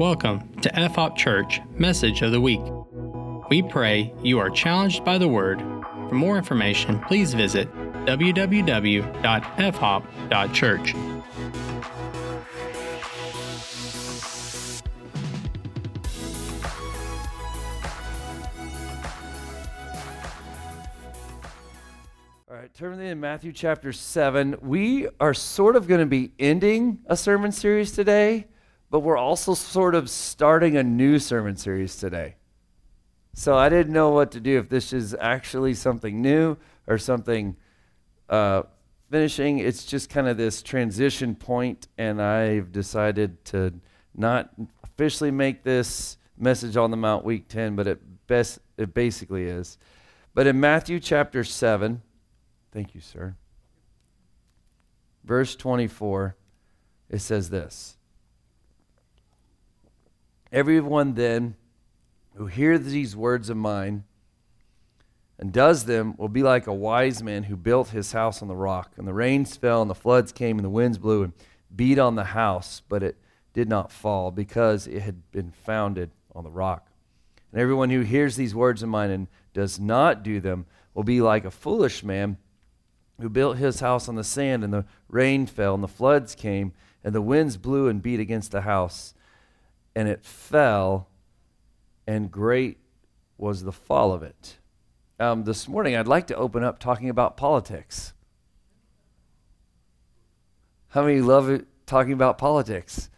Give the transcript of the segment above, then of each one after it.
Welcome to FHOP Church Message of the Week. We pray you are challenged by the Word. For more information, please visit www.fhop.church. All right, turn in Matthew chapter 7. We are sort of going to be ending a sermon series today, but we're also sort of starting a new sermon series today. So I didn't know what to do, if this is actually something new or something uh, finishing. It's just kind of this transition point, and I've decided to not officially make this message on the Mount week 10, but it, best, it basically is. But in Matthew chapter 7, Thank you, sir. Verse 24, it says this Everyone then who hears these words of mine and does them will be like a wise man who built his house on the rock. And the rains fell, and the floods came, and the winds blew and beat on the house, but it did not fall because it had been founded on the rock. And everyone who hears these words of mine and does not do them will be like a foolish man who built his house on the sand, and the rain fell, and the floods came, and the winds blew and beat against the house, and it fell, and great was the fall of it. Um, this morning, I'd like to open up talking about politics. How many love it, talking about politics?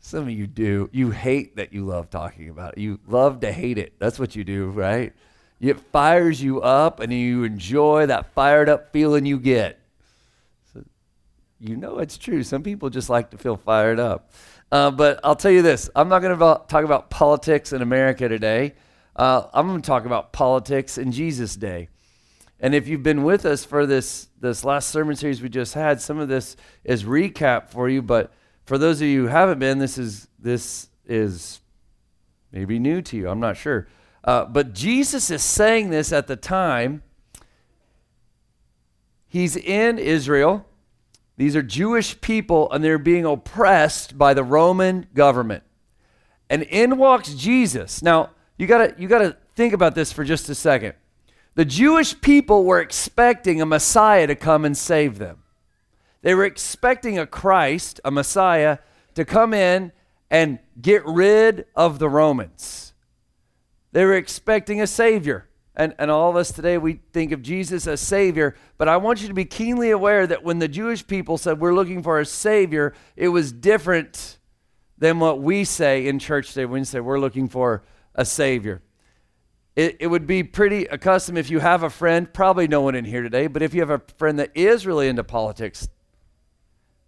Some of you do. You hate that you love talking about it. You love to hate it. That's what you do, right? It fires you up and you enjoy that fired up feeling you get. So you know it's true. Some people just like to feel fired up. Uh, but I'll tell you this I'm not going to talk about politics in America today. Uh, I'm going to talk about politics in Jesus' day. And if you've been with us for this, this last sermon series we just had, some of this is recap for you. But for those of you who haven't been, this is, this is maybe new to you. I'm not sure. Uh, but Jesus is saying this at the time. He's in Israel. These are Jewish people, and they're being oppressed by the Roman government. And in walks Jesus. Now, you gotta you gotta think about this for just a second. The Jewish people were expecting a Messiah to come and save them. They were expecting a Christ, a Messiah, to come in and get rid of the Romans. They were expecting a Savior. And, and all of us today, we think of Jesus as Savior. But I want you to be keenly aware that when the Jewish people said we're looking for a Savior, it was different than what we say in church today when we say we're looking for a Savior. It, it would be pretty accustomed if you have a friend, probably no one in here today, but if you have a friend that is really into politics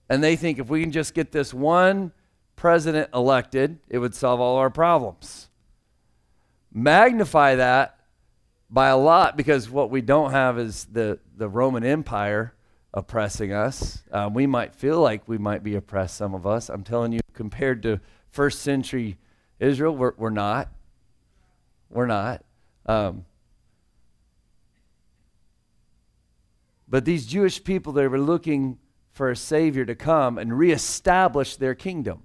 and they think if we can just get this one president elected, it would solve all our problems magnify that by a lot because what we don't have is the, the Roman Empire oppressing us. Um, we might feel like we might be oppressed, some of us. I'm telling you, compared to first century Israel, we're, we're not. We're not. Um, but these Jewish people, they were looking for a Savior to come and reestablish their kingdom.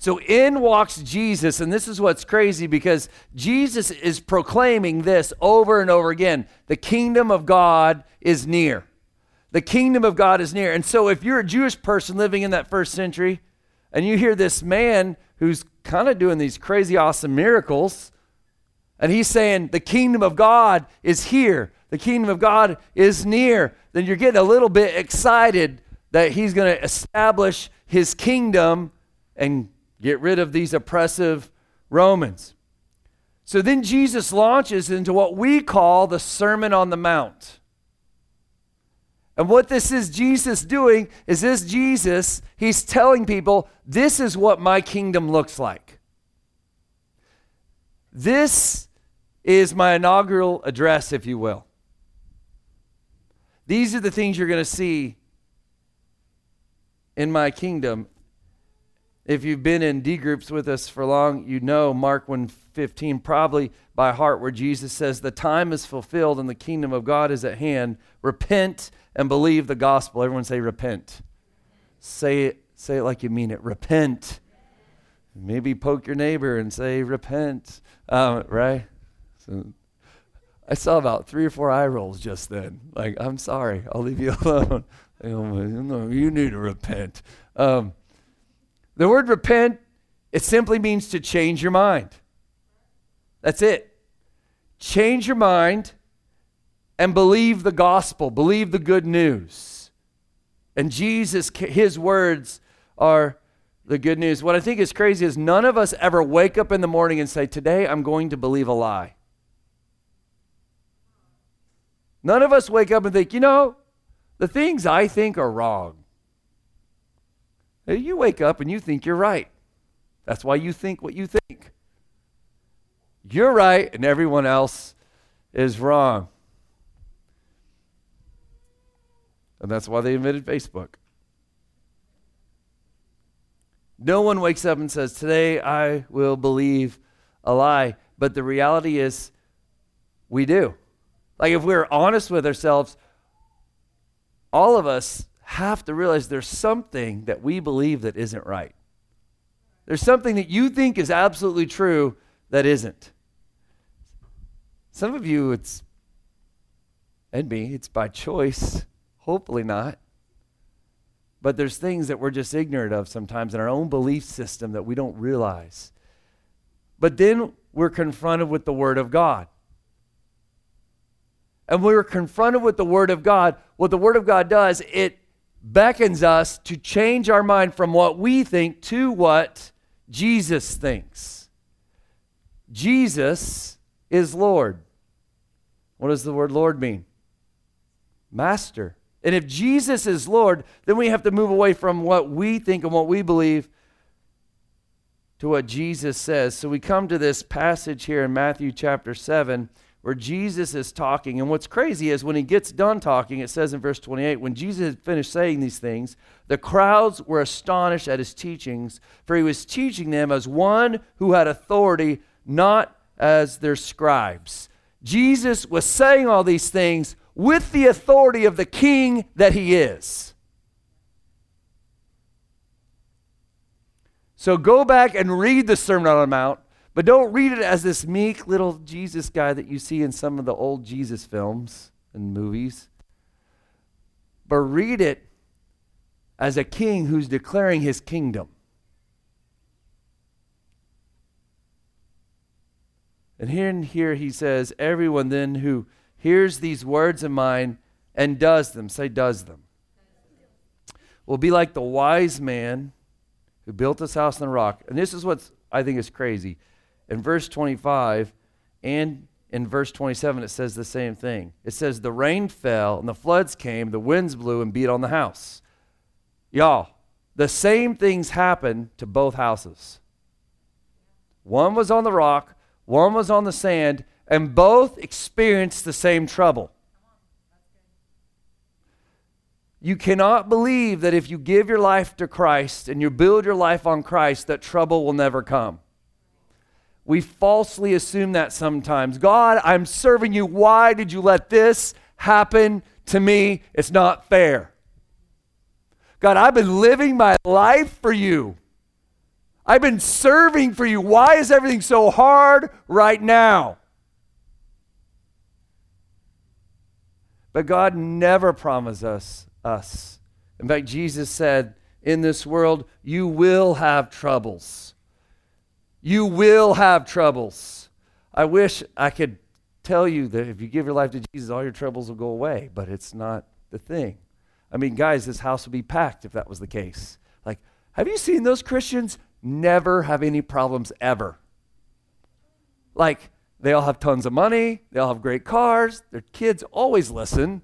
So in walks Jesus, and this is what's crazy because Jesus is proclaiming this over and over again the kingdom of God is near. The kingdom of God is near. And so if you're a Jewish person living in that first century and you hear this man who's kind of doing these crazy, awesome miracles, and he's saying, The kingdom of God is here, the kingdom of God is near, then you're getting a little bit excited that he's going to establish his kingdom and Get rid of these oppressive Romans. So then Jesus launches into what we call the Sermon on the Mount. And what this is Jesus doing is this Jesus, he's telling people, this is what my kingdom looks like. This is my inaugural address, if you will. These are the things you're going to see in my kingdom if you've been in D groups with us for long, you know Mark 1:15 probably by heart where Jesus says the time is fulfilled and the kingdom of God is at hand. Repent and believe the gospel. Everyone say repent. Say it Say it like you mean it. Repent. Maybe poke your neighbor and say, repent. Um, right? So I saw about three or four eye rolls just then. Like, I'm sorry. I'll leave you alone. you need to repent. Um, the word repent, it simply means to change your mind. That's it. Change your mind and believe the gospel, believe the good news. And Jesus, his words are the good news. What I think is crazy is none of us ever wake up in the morning and say, Today I'm going to believe a lie. None of us wake up and think, you know, the things I think are wrong. You wake up and you think you're right. That's why you think what you think. You're right and everyone else is wrong. And that's why they invented Facebook. No one wakes up and says, Today I will believe a lie. But the reality is, we do. Like, if we're honest with ourselves, all of us have to realize there's something that we believe that isn't right. There's something that you think is absolutely true that isn't. Some of you, it's, and me, it's by choice. Hopefully not. But there's things that we're just ignorant of sometimes in our own belief system that we don't realize. But then we're confronted with the Word of God. And we're confronted with the Word of God. What the Word of God does, it beckons us to change our mind from what we think to what Jesus thinks. Jesus is Lord. What does the word Lord mean? Master. And if Jesus is Lord, then we have to move away from what we think and what we believe to what Jesus says. So we come to this passage here in Matthew chapter 7 where Jesus is talking. And what's crazy is when he gets done talking, it says in verse 28 when Jesus had finished saying these things, the crowds were astonished at his teachings, for he was teaching them as one who had authority, not as their scribes. Jesus was saying all these things with the authority of the king that he is. So go back and read the Sermon on the Mount, but don't read it as this meek little Jesus guy that you see in some of the old Jesus films and movies. But read it as a king who's declaring his kingdom. And here and here he says, Everyone then who hears these words of mine and does them, say, does them, will be like the wise man who built his house on the rock. And this is what I think is crazy. In verse 25 and in verse 27, it says the same thing. It says, The rain fell and the floods came, the winds blew and beat on the house. Y'all, the same things happened to both houses. One was on the rock, one was on the sand, and both experienced the same trouble. You cannot believe that if you give your life to Christ and you build your life on Christ, that trouble will never come. We falsely assume that sometimes. God, I'm serving you. Why did you let this happen to me? It's not fair. God, I've been living my life for you. I've been serving for you. Why is everything so hard right now? But God never promised us us. In fact, Jesus said, in this world you will have troubles. You will have troubles. I wish I could tell you that if you give your life to Jesus, all your troubles will go away, but it's not the thing. I mean, guys, this house would be packed if that was the case. Like, have you seen those Christians? never have any problems ever. Like, they all have tons of money, they all have great cars, their kids always listen.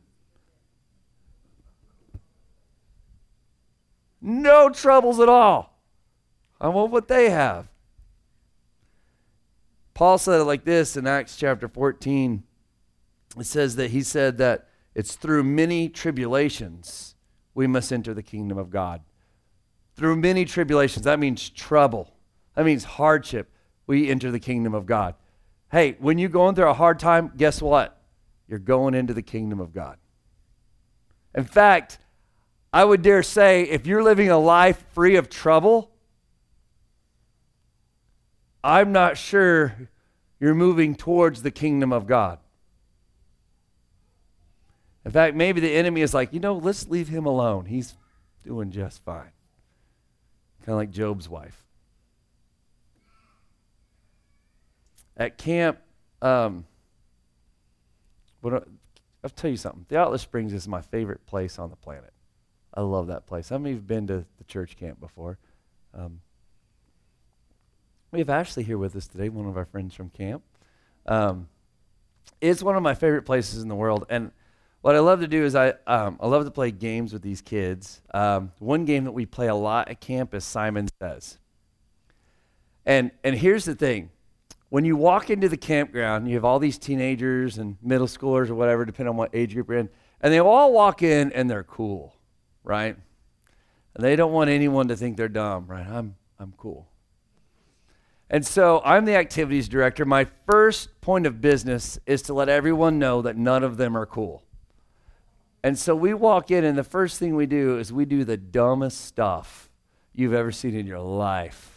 No troubles at all. I want what they have. Paul said it like this in Acts chapter 14. It says that he said that it's through many tribulations we must enter the kingdom of God through many tribulations. That means trouble, that means hardship. We enter the kingdom of God. Hey, when you're going through a hard time, guess what? You're going into the kingdom of God. In fact, I would dare say if you're living a life free of trouble, I'm not sure you're moving towards the kingdom of God. In fact, maybe the enemy is like, you know, let's leave him alone. He's doing just fine. Kind of like Job's wife. At camp, um, I'll tell you something. The Outlet Springs is my favorite place on the planet. I love that place. How many of you have been to the church camp before? Um, we have Ashley here with us today, one of our friends from camp. Um, it's one of my favorite places in the world. And what I love to do is I, um, I love to play games with these kids. Um, one game that we play a lot at camp is Simon Says. And, and here's the thing when you walk into the campground, you have all these teenagers and middle schoolers or whatever, depending on what age group you're in, and they all walk in and they're cool, right? And they don't want anyone to think they're dumb, right? I'm, I'm cool. And so I'm the activities director. My first point of business is to let everyone know that none of them are cool. And so we walk in, and the first thing we do is we do the dumbest stuff you've ever seen in your life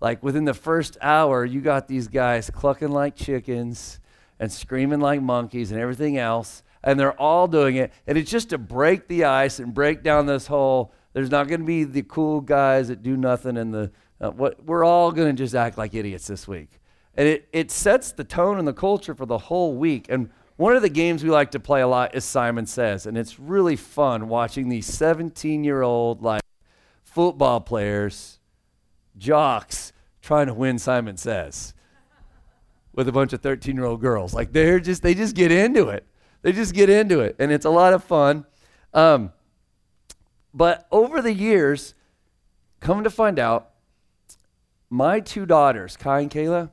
like within the first hour, you got these guys clucking like chickens and screaming like monkeys and everything else. And they're all doing it. And it's just to break the ice and break down this whole, there's not going to be the cool guys that do nothing and the, uh, what, we're all going to just act like idiots this week. And it, it sets the tone and the culture for the whole week. And one of the games we like to play a lot is Simon Says. And it's really fun watching these 17 year old, like, football players jocks trying to win Simon Says with a bunch of 13 year old girls. Like they're just, they just get into it. They just get into it. And it's a lot of fun. Um, but over the years, come to find out, my two daughters, Kai and Kayla,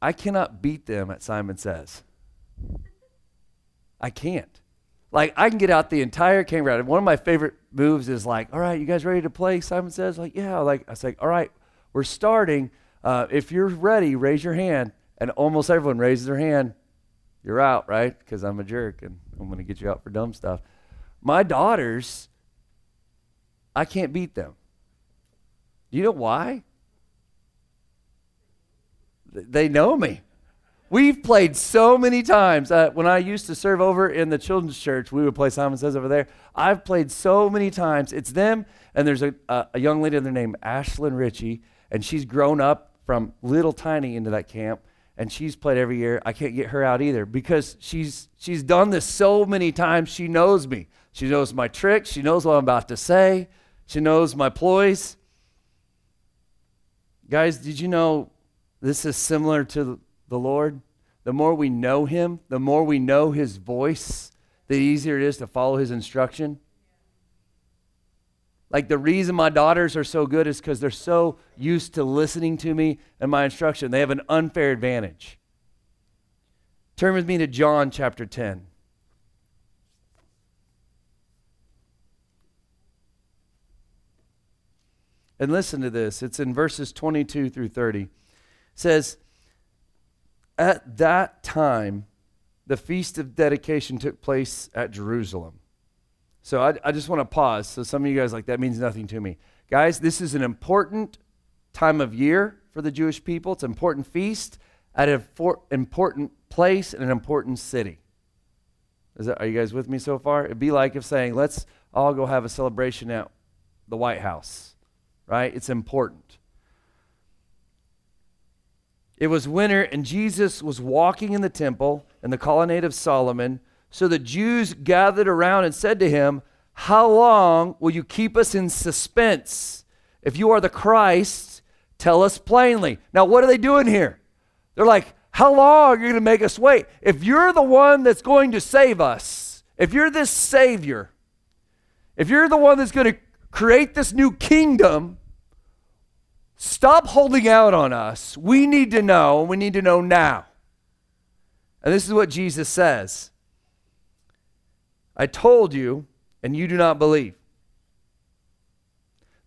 I cannot beat them at Simon Says. I can't. Like I can get out the entire campground. One of my favorite moves is like, all right, you guys ready to play? Simon says, like, yeah. Like I say, all right, we're starting. Uh, if you're ready, raise your hand. And almost everyone raises their hand. You're out, right? Because I'm a jerk and I'm going to get you out for dumb stuff. My daughters, I can't beat them. Do you know why? They know me. We've played so many times. Uh, when I used to serve over in the children's church, we would play Simon Says over there. I've played so many times. It's them, and there's a, a, a young lady in there named Ashlyn Ritchie, and she's grown up from little tiny into that camp, and she's played every year. I can't get her out either because she's she's done this so many times. She knows me. She knows my tricks. She knows what I'm about to say. She knows my ploys. Guys, did you know this is similar to the Lord, the more we know Him, the more we know His voice, the easier it is to follow His instruction. Like the reason my daughters are so good is because they're so used to listening to me and my instruction. They have an unfair advantage. Turn with me to John chapter 10. And listen to this. It's in verses 22 through 30. Says, at that time, the Feast of Dedication took place at Jerusalem. So I, I just want to pause. So some of you guys like that means nothing to me. Guys, this is an important time of year for the Jewish people. It's an important feast at an important place in an important city. That, are you guys with me so far? It'd be like if saying, let's all go have a celebration at the White House, right? It's important. It was winter, and Jesus was walking in the temple in the colonnade of Solomon. So the Jews gathered around and said to him, How long will you keep us in suspense? If you are the Christ, tell us plainly. Now, what are they doing here? They're like, How long are you going to make us wait? If you're the one that's going to save us, if you're this Savior, if you're the one that's going to create this new kingdom, Stop holding out on us. We need to know, and we need to know now. And this is what Jesus says I told you, and you do not believe.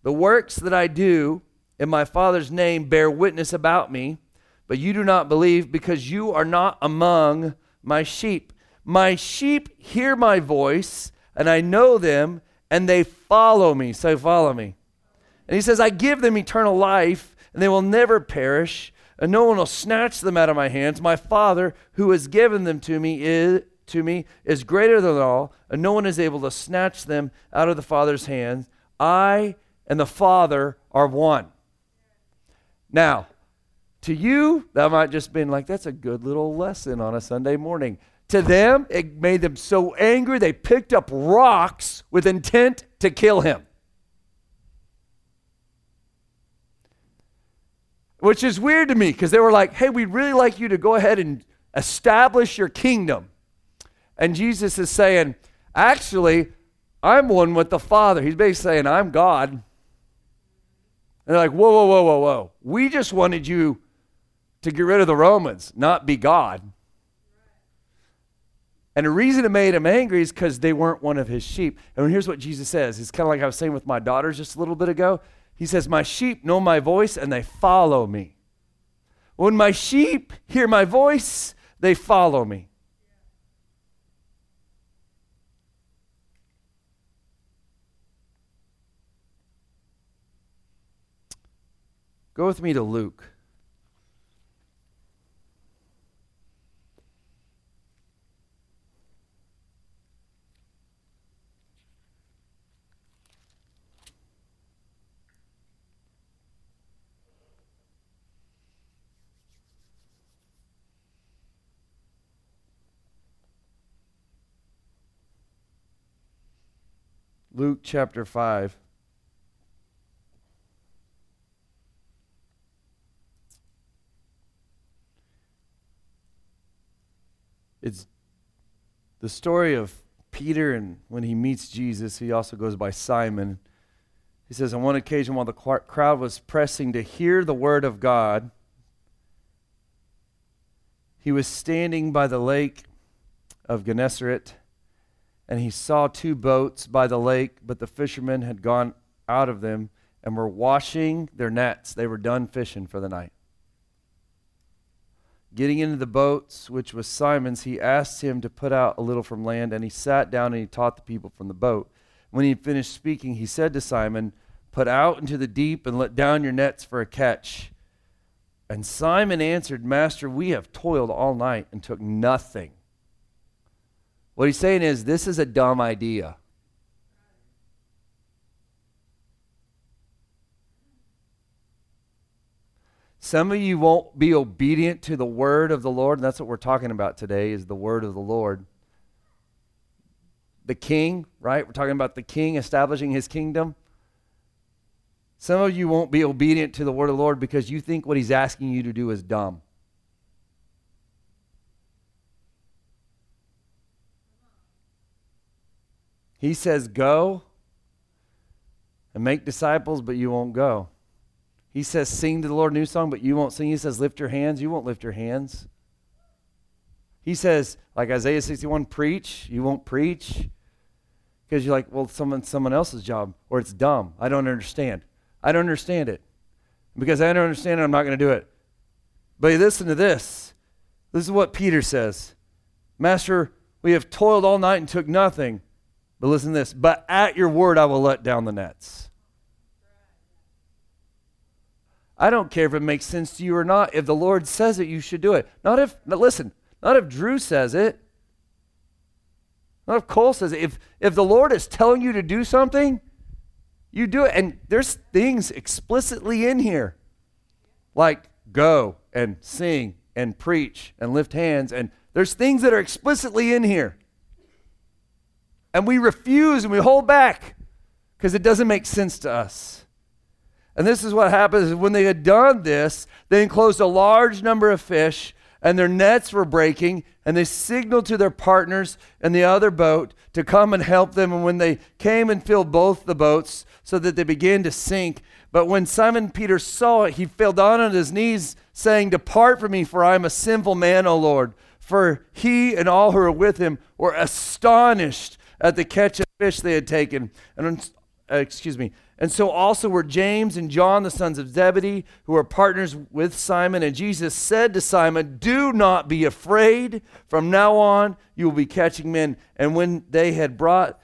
The works that I do in my Father's name bear witness about me, but you do not believe because you are not among my sheep. My sheep hear my voice, and I know them, and they follow me. So follow me. And he says, I give them eternal life, and they will never perish, and no one will snatch them out of my hands. My Father, who has given them to me, is, to me, is greater than all, and no one is able to snatch them out of the Father's hands. I and the Father are one. Now, to you, that might just been like, that's a good little lesson on a Sunday morning. To them, it made them so angry they picked up rocks with intent to kill him. Which is weird to me because they were like, hey, we'd really like you to go ahead and establish your kingdom. And Jesus is saying, actually, I'm one with the Father. He's basically saying, I'm God. And they're like, whoa, whoa, whoa, whoa, whoa. We just wanted you to get rid of the Romans, not be God. And the reason it made him angry is because they weren't one of his sheep. And here's what Jesus says. It's kind of like I was saying with my daughters just a little bit ago. He says, My sheep know my voice and they follow me. When my sheep hear my voice, they follow me. Go with me to Luke. Luke chapter 5. It's the story of Peter, and when he meets Jesus, he also goes by Simon. He says, On one occasion, while the crowd was pressing to hear the word of God, he was standing by the lake of Gennesaret and he saw two boats by the lake, but the fishermen had gone out of them and were washing their nets. They were done fishing for the night. Getting into the boats, which was Simon's, he asked him to put out a little from land, and he sat down and he taught the people from the boat. When he had finished speaking, he said to Simon, Put out into the deep and let down your nets for a catch. And Simon answered, Master, we have toiled all night and took nothing. What he's saying is, this is a dumb idea. Some of you won't be obedient to the word of the Lord, and that's what we're talking about today is the word of the Lord. The king, right? We're talking about the king establishing his kingdom. Some of you won't be obedient to the word of the Lord because you think what he's asking you to do is dumb. He says, Go and make disciples, but you won't go. He says, Sing to the Lord a new song, but you won't sing. He says, Lift your hands, you won't lift your hands. He says, like Isaiah 61, preach, you won't preach. Because you're like, well, someone, someone else's job, or it's dumb. I don't understand. I don't understand it. Because I don't understand it, I'm not going to do it. But listen to this. This is what Peter says Master, we have toiled all night and took nothing. But listen to this. But at your word, I will let down the nets. I don't care if it makes sense to you or not. If the Lord says it, you should do it. Not if, listen, not if Drew says it. Not if Cole says it. If, if the Lord is telling you to do something, you do it. And there's things explicitly in here like go and sing and preach and lift hands. And there's things that are explicitly in here and we refuse and we hold back because it doesn't make sense to us. And this is what happens when they had done this, they enclosed a large number of fish, and their nets were breaking, and they signaled to their partners in the other boat to come and help them. And when they came and filled both the boats, so that they began to sink. But when Simon Peter saw it, he fell down on his knees, saying, Depart from me, for I am a sinful man, O Lord. For he and all who were with him were astonished at the catch of fish they had taken. And uh, excuse me. And so also were James and John, the sons of Zebedee, who were partners with Simon. And Jesus said to Simon, Do not be afraid. From now on, you will be catching men. And when they had brought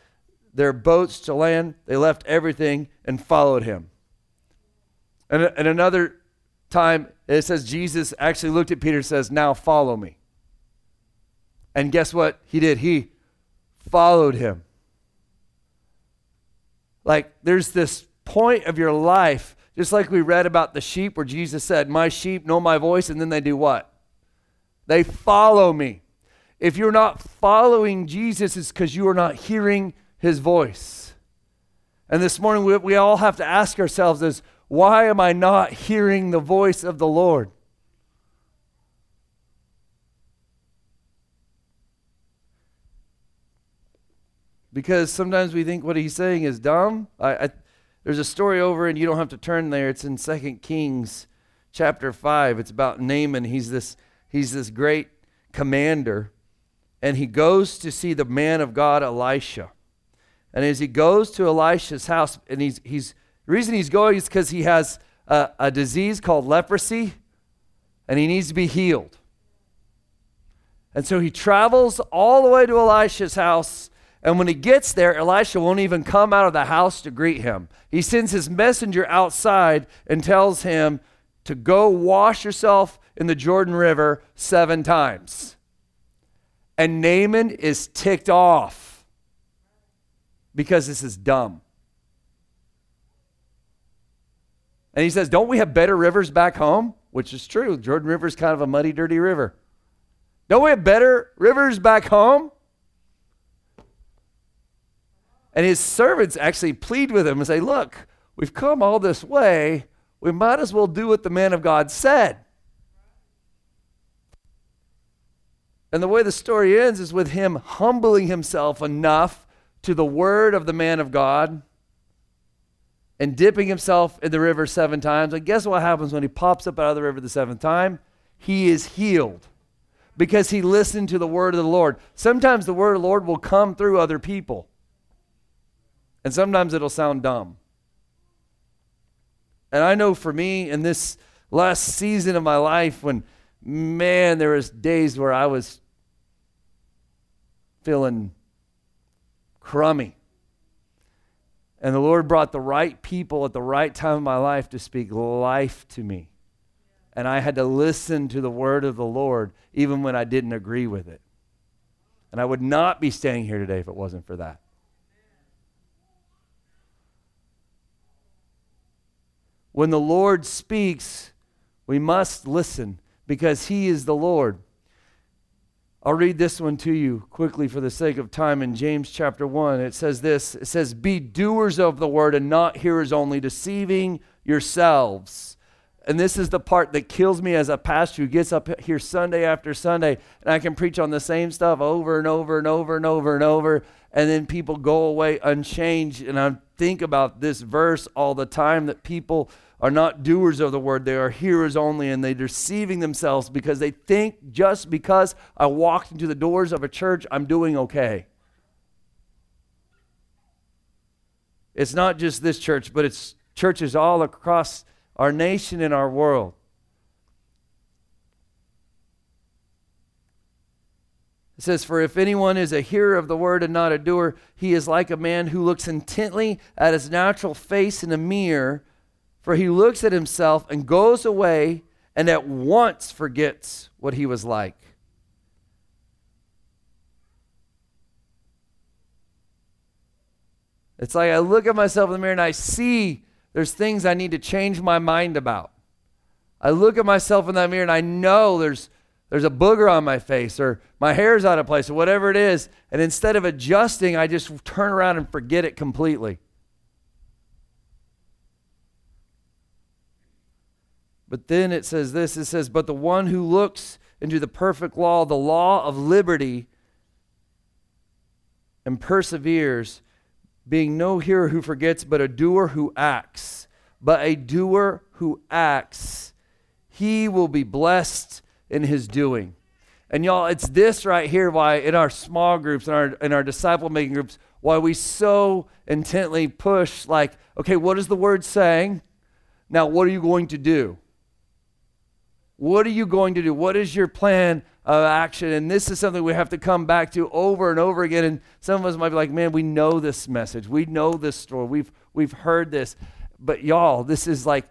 their boats to land. They left everything and followed him. And, and another time, it says Jesus actually looked at Peter and says, Now follow me. And guess what he did? He followed him. Like there's this point of your life, just like we read about the sheep where Jesus said, My sheep know my voice, and then they do what? They follow me. If you're not following Jesus, it's because you are not hearing his voice. And this morning, we, we all have to ask ourselves is, why am I not hearing the voice of the Lord? Because sometimes we think what he's saying is dumb. I, I, there's a story over, and you don't have to turn there. It's in Second Kings chapter 5. It's about Naaman. He's this, he's this great commander, and he goes to see the man of God, Elisha. And as he goes to Elisha's house, and he's, he's the reason he's going is because he has a, a disease called leprosy, and he needs to be healed. And so he travels all the way to Elisha's house. And when he gets there, Elisha won't even come out of the house to greet him. He sends his messenger outside and tells him to go wash yourself in the Jordan River seven times. And Naaman is ticked off because this is dumb. And he says, Don't we have better rivers back home? Which is true. Jordan River is kind of a muddy, dirty river. Don't we have better rivers back home? And his servants actually plead with him and say, Look, we've come all this way. We might as well do what the man of God said. And the way the story ends is with him humbling himself enough to the word of the man of God and dipping himself in the river seven times. And guess what happens when he pops up out of the river the seventh time? He is healed because he listened to the word of the Lord. Sometimes the word of the Lord will come through other people, and sometimes it'll sound dumb. And I know for me in this last season of my life when man there was days where I was feeling crummy. And the Lord brought the right people at the right time of my life to speak life to me. And I had to listen to the word of the Lord even when I didn't agree with it. And I would not be staying here today if it wasn't for that. When the Lord speaks, we must listen because He is the Lord. I'll read this one to you quickly for the sake of time. In James chapter 1, it says this It says, Be doers of the word and not hearers only, deceiving yourselves. And this is the part that kills me as a pastor who gets up here Sunday after Sunday and I can preach on the same stuff over and over and over and over and over. And then people go away unchanged. And I think about this verse all the time that people are not doers of the word, they are hearers only, and they're deceiving themselves because they think just because I walked into the doors of a church, I'm doing okay. It's not just this church, but it's churches all across our nation and our world. It says, For if anyone is a hearer of the word and not a doer, he is like a man who looks intently at his natural face in a mirror for he looks at himself and goes away and at once forgets what he was like. It's like I look at myself in the mirror and I see there's things I need to change my mind about. I look at myself in that mirror and I know there's there's a booger on my face or my hair's out of place or whatever it is and instead of adjusting I just turn around and forget it completely. But then it says this it says, But the one who looks into the perfect law, the law of liberty, and perseveres, being no hearer who forgets, but a doer who acts. But a doer who acts, he will be blessed in his doing. And y'all, it's this right here why in our small groups, in our, in our disciple making groups, why we so intently push, like, okay, what is the word saying? Now, what are you going to do? What are you going to do? What is your plan of action. And this is something we have to come back to over and over again. And some of us might be like, man, we know this message. We know this story. We've, we've heard this. But y'all, this is like,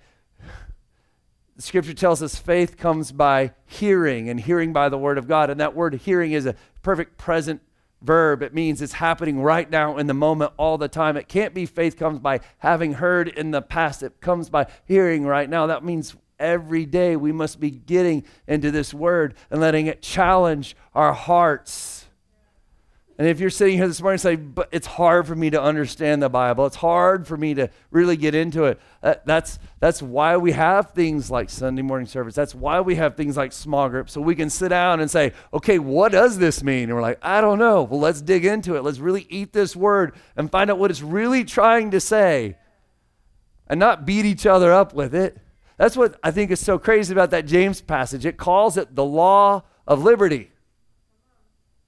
the scripture tells us faith comes by hearing and hearing by the word of God. And that word hearing is a perfect present verb. It means it's happening right now in the moment all the time. It can't be faith comes by having heard in the past. It comes by hearing right now. That means every day we must be getting into this word and letting it challenge our hearts and if you're sitting here this morning and say, but it's hard for me to understand the Bible, it's hard for me to really get into it. Uh, that's, that's why we have things like Sunday morning service. That's why we have things like small groups. So we can sit down and say, okay, what does this mean? And we're like, I don't know. Well, let's dig into it. Let's really eat this word and find out what it's really trying to say and not beat each other up with it. That's what I think is so crazy about that James passage. It calls it the law of liberty.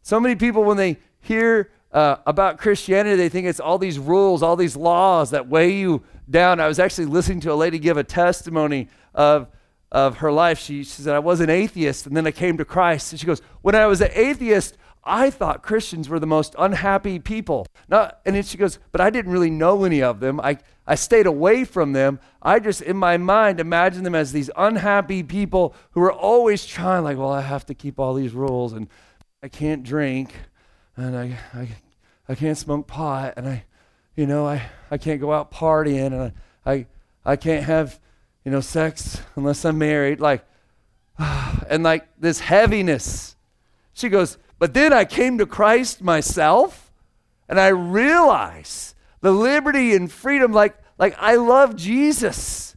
So many people, when they hear uh, about Christianity, they think it's all these rules, all these laws that weigh you down. I was actually listening to a lady give a testimony of, of her life. She, she said, I was an atheist, and then I came to Christ. And she goes, When I was an atheist, I thought Christians were the most unhappy people. Not, and then she goes, But I didn't really know any of them. I, I stayed away from them. I just, in my mind, imagined them as these unhappy people who were always trying, like, well, I have to keep all these rules, and I can't drink and I, I, I can't smoke pot, and I, you know, I, I can't go out partying, and I, I, I can't have, you know, sex unless I'm married. Like, and like this heaviness. She goes, but then I came to Christ myself, and I realized the liberty and freedom. Like, like I love Jesus,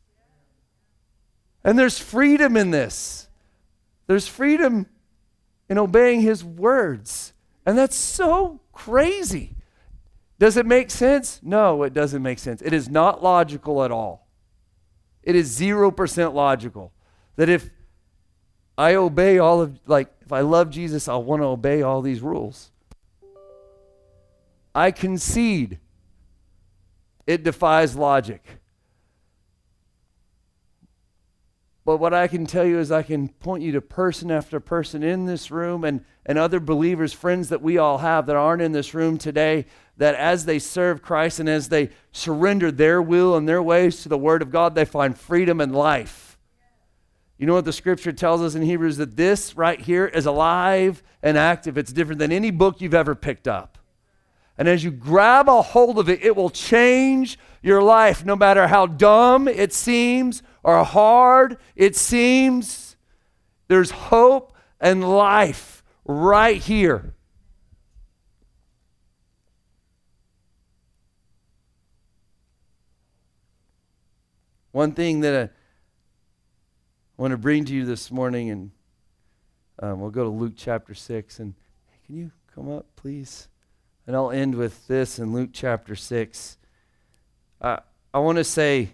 and there's freedom in this. There's freedom in obeying His words. And that's so crazy. Does it make sense? No, it doesn't make sense. It is not logical at all. It is 0% logical. That if I obey all of, like, if I love Jesus, I'll want to obey all these rules. I concede it defies logic. But what I can tell you is, I can point you to person after person in this room and, and other believers, friends that we all have that aren't in this room today, that as they serve Christ and as they surrender their will and their ways to the Word of God, they find freedom and life. You know what the scripture tells us in Hebrews? That this right here is alive and active. It's different than any book you've ever picked up. And as you grab a hold of it, it will change your life, no matter how dumb it seems or hard it seems. There's hope and life right here. One thing that I want to bring to you this morning, and um, we'll go to Luke chapter 6. And can you come up, please? And I'll end with this in Luke chapter 6. Uh, I want to say,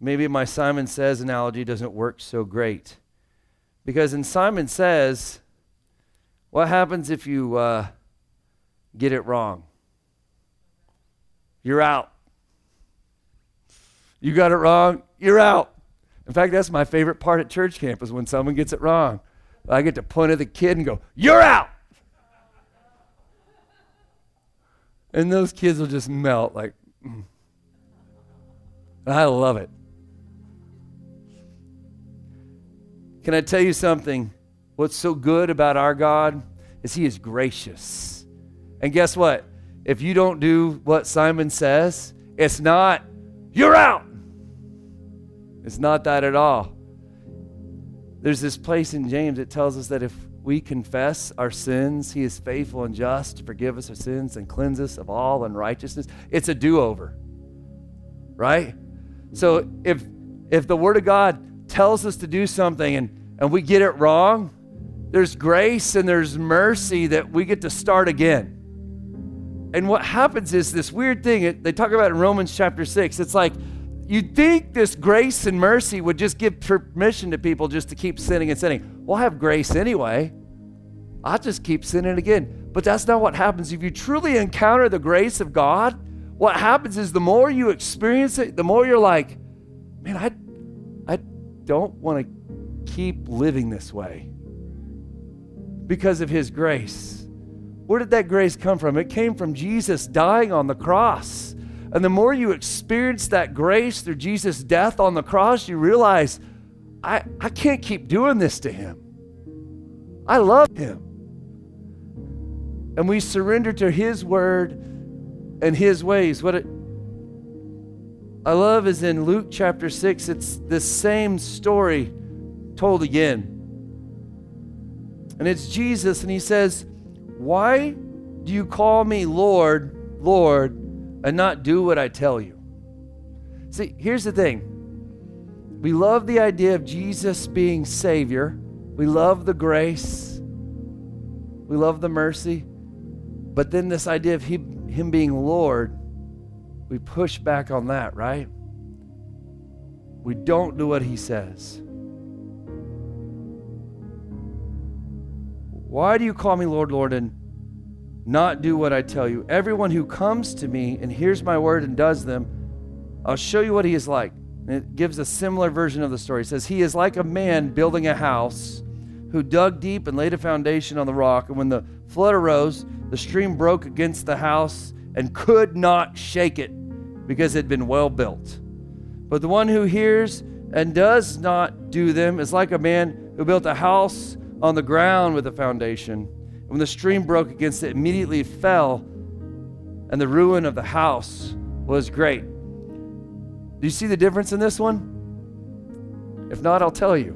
maybe my Simon Says analogy doesn't work so great. Because in Simon Says, what happens if you uh, get it wrong? You're out. You got it wrong, you're out. In fact, that's my favorite part at church camp is when someone gets it wrong. I get to point at the kid and go, You're out. And those kids will just melt like, mm. I love it. Can I tell you something? What's so good about our God is He is gracious. And guess what? If you don't do what Simon says, it's not, you're out. It's not that at all. There's this place in James that tells us that if we confess our sins, He is faithful and just to forgive us our sins and cleanse us of all unrighteousness. It's a do over, right? So if if the Word of God tells us to do something and, and we get it wrong, there's grace and there's mercy that we get to start again. And what happens is this weird thing, they talk about in Romans chapter 6. It's like you'd think this grace and mercy would just give permission to people just to keep sinning and sinning. We'll have grace anyway. I'll just keep sinning again. But that's not what happens. If you truly encounter the grace of God, what happens is the more you experience it, the more you're like, man, I, I don't want to keep living this way. because of his grace. Where did that grace come from? It came from Jesus dying on the cross. And the more you experience that grace through Jesus' death on the cross, you realize, I, I can't keep doing this to him. I love him. And we surrender to his word and his ways. What it, I love is in Luke chapter 6, it's the same story told again. And it's Jesus, and he says, Why do you call me Lord, Lord, and not do what I tell you? See, here's the thing we love the idea of Jesus being Savior, we love the grace, we love the mercy, but then this idea of Him, him being Lord, we push back on that, right? We don't do what He says. Why do you call me Lord, Lord, and not do what I tell you? Everyone who comes to me and hears my word and does them, I'll show you what he is like. And it gives a similar version of the story. It says, He is like a man building a house who dug deep and laid a foundation on the rock. And when the flood arose, the stream broke against the house and could not shake it because it had been well built. But the one who hears and does not do them is like a man who built a house on the ground with a foundation. When the stream broke against it, immediately it fell, and the ruin of the house was great. Do you see the difference in this one? If not, I'll tell you.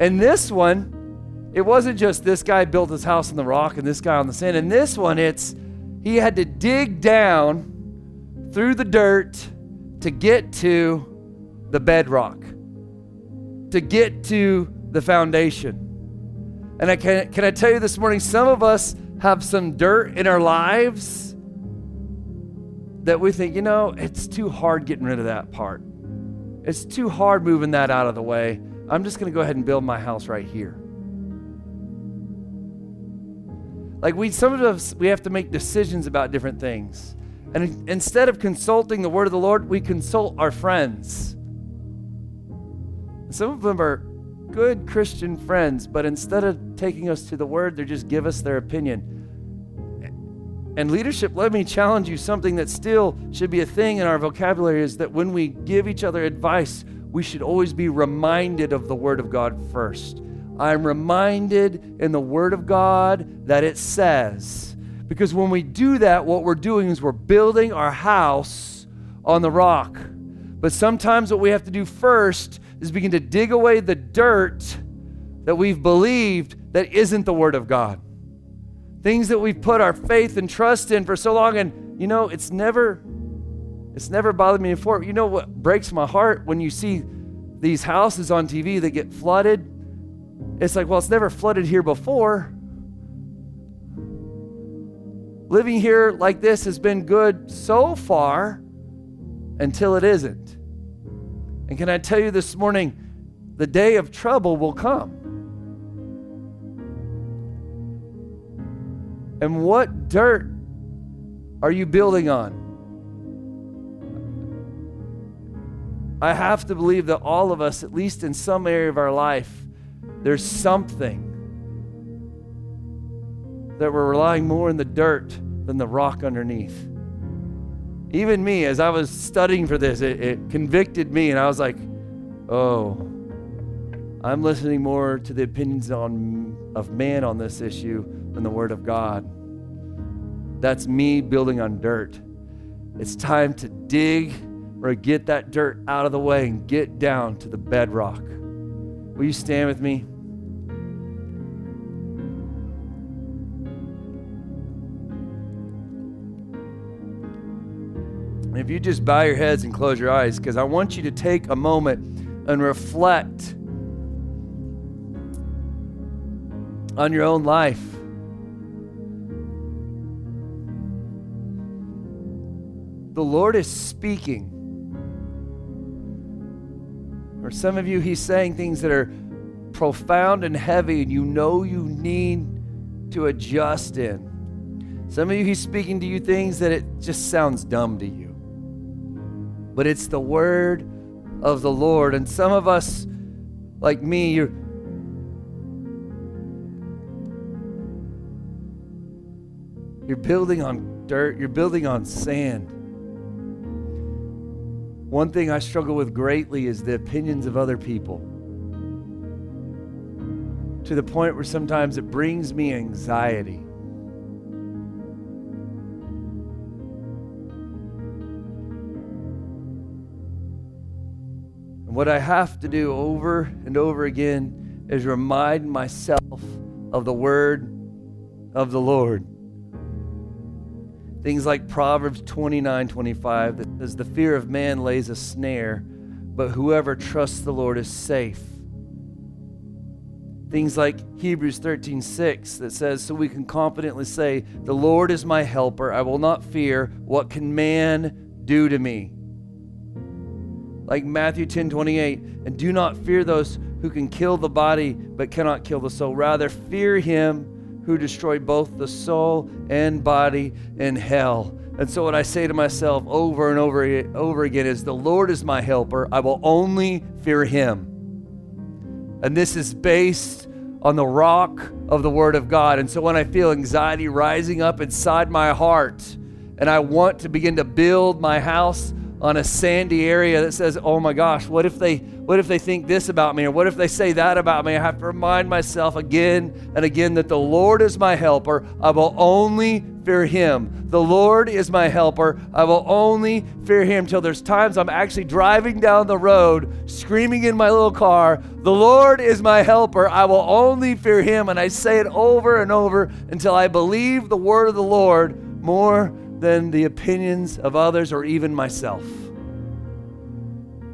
In this one, it wasn't just this guy built his house on the rock and this guy on the sand. In this one, it's he had to dig down through the dirt to get to the bedrock, to get to the foundation. And I can, can I tell you this morning, some of us have some dirt in our lives that we think, you know, it's too hard getting rid of that part. It's too hard moving that out of the way. I'm just going to go ahead and build my house right here. Like we some of us we have to make decisions about different things. And instead of consulting the word of the Lord, we consult our friends. Some of them are good Christian friends, but instead of taking us to the word, they just give us their opinion. And leadership, let me challenge you something that still should be a thing in our vocabulary is that when we give each other advice, we should always be reminded of the Word of God first. I'm reminded in the Word of God that it says. Because when we do that, what we're doing is we're building our house on the rock. But sometimes what we have to do first is begin to dig away the dirt that we've believed that isn't the Word of God. Things that we've put our faith and trust in for so long, and you know, it's never it's never bothered me before. You know what breaks my heart when you see these houses on TV that get flooded? It's like, well, it's never flooded here before. Living here like this has been good so far until it isn't. And can I tell you this morning, the day of trouble will come. And what dirt are you building on? I have to believe that all of us, at least in some area of our life, there's something that we're relying more in the dirt than the rock underneath. Even me, as I was studying for this, it, it convicted me, and I was like, oh, I'm listening more to the opinions on, of man on this issue than the Word of God. That's me building on dirt. It's time to dig or get that dirt out of the way and get down to the bedrock. Will you stand with me? And if you just bow your heads and close your eyes, because I want you to take a moment and reflect on your own life. The Lord is speaking. Or some of you, He's saying things that are profound and heavy, and you know you need to adjust in. Some of you, He's speaking to you things that it just sounds dumb to you but it's the word of the Lord. And some of us, like me, you're You're building on dirt, you're building on sand. One thing I struggle with greatly is the opinions of other people. To the point where sometimes it brings me anxiety. What I have to do over and over again is remind myself of the word of the Lord. Things like Proverbs 29 25 that says, The fear of man lays a snare, but whoever trusts the Lord is safe. Things like Hebrews 13 6 that says, So we can confidently say, The Lord is my helper. I will not fear. What can man do to me? Like Matthew 10 28, and do not fear those who can kill the body but cannot kill the soul. Rather, fear him who destroyed both the soul and body in hell. And so, what I say to myself over and over, over again is, The Lord is my helper. I will only fear him. And this is based on the rock of the Word of God. And so, when I feel anxiety rising up inside my heart, and I want to begin to build my house on a sandy area that says, "Oh my gosh, what if they what if they think this about me or what if they say that about me?" I have to remind myself again and again that the Lord is my helper. I will only fear him. The Lord is my helper. I will only fear him till there's times I'm actually driving down the road screaming in my little car, "The Lord is my helper. I will only fear him." And I say it over and over until I believe the word of the Lord more than the opinions of others or even myself.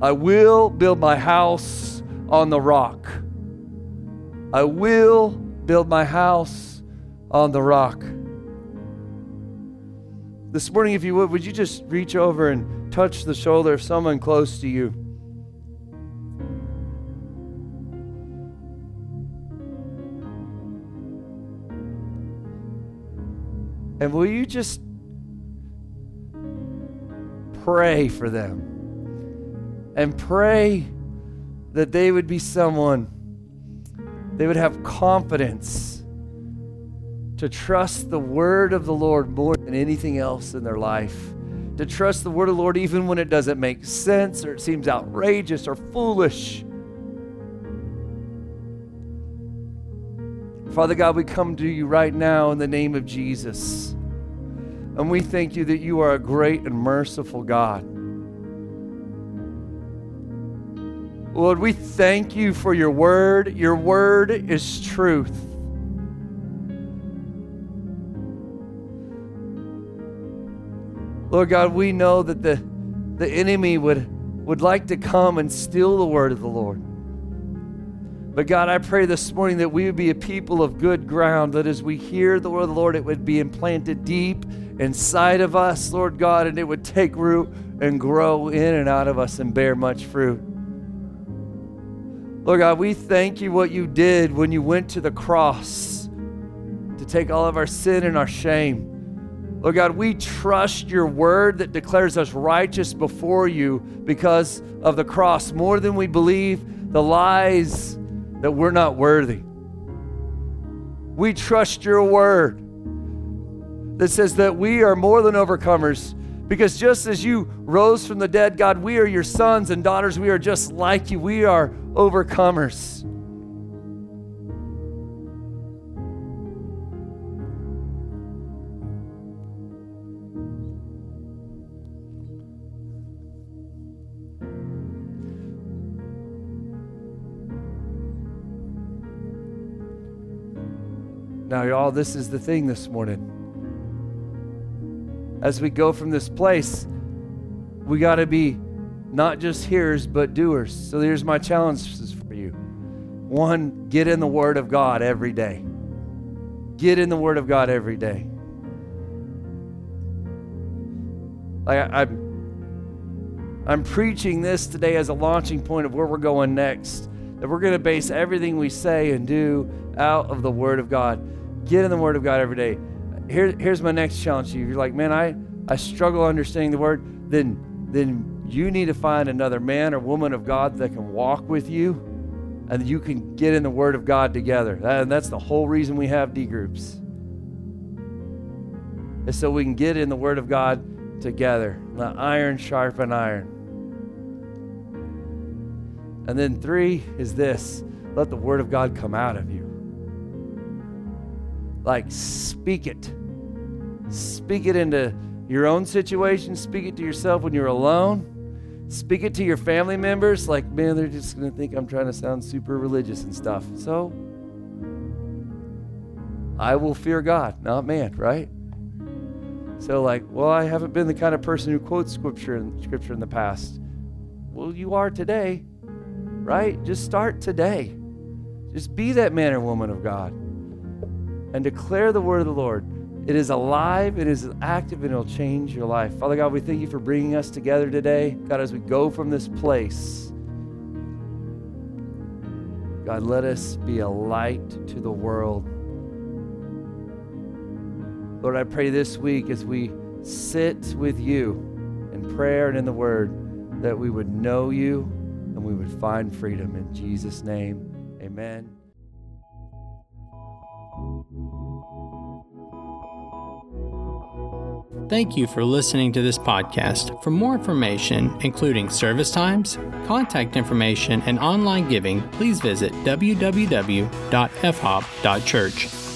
I will build my house on the rock. I will build my house on the rock. This morning, if you would, would you just reach over and touch the shoulder of someone close to you? And will you just pray for them and pray that they would be someone, they would have confidence to trust the word of the Lord more than anything else in their life. To trust the word of the Lord even when it doesn't make sense or it seems outrageous or foolish. Father God, we come to you right now in the name of Jesus. And we thank you that you are a great and merciful God. Lord, we thank you for your word. Your word is truth. Lord God, we know that the, the enemy would, would like to come and steal the word of the Lord. But God, I pray this morning that we would be a people of good ground, that as we hear the word of the Lord, it would be implanted deep inside of us, Lord God, and it would take root and grow in and out of us and bear much fruit. Lord God, we thank you what you did when you went to the cross to take all of our sin and our shame. Lord God, we trust your word that declares us righteous before you because of the cross more than we believe the lies that we're not worthy. We trust your word that says that we are more than overcomers because just as you rose from the dead, God, we are your sons and daughters. We are just like you. We are overcomers. Now, y'all, this is the thing this morning as we go from this place, we got to be not just hearers, but doers. So here's my challenges for you. One, get in the Word of God every day. Get in the Word of God every day. Like I, I'm, I'm preaching this today as a launching point of where we're going next. That we're going to base everything we say and do out of the Word of God. Get in the Word of God every day here, here's my next challenge to you. If you're like, man, I, I struggle understanding the word, then, then you need to find another man or woman of God that can walk with you and you can get in the Word of God together. That, and that's the whole reason we have D groups. is so we can get in the Word of God together. Let iron sharpen iron. And then three is this let the Word of God come out of you. Like, speak it. Speak it into your own situation. Speak it to yourself when you're alone. Speak it to your family members. Like, man, they're just going to think I'm trying to sound super religious and stuff. So, I will fear God, not man, right? So, like, well, I haven't been the kind of person who quotes scripture in, scripture in the past. Well, you are today, right? Just start today. Just be that man or woman of God and declare the word of the Lord. It is alive, it is active, and it'll change your life. Father God, we thank you for bringing us together today. God, as we go from this place, God, let us be a light to the world. Lord, I pray this week as we sit with you in prayer and in the word that we would know you and we would find freedom. In Jesus' name, amen. Thank you for listening to this podcast. For more information, including service times, contact information, and online giving, please visit www.fhop.church.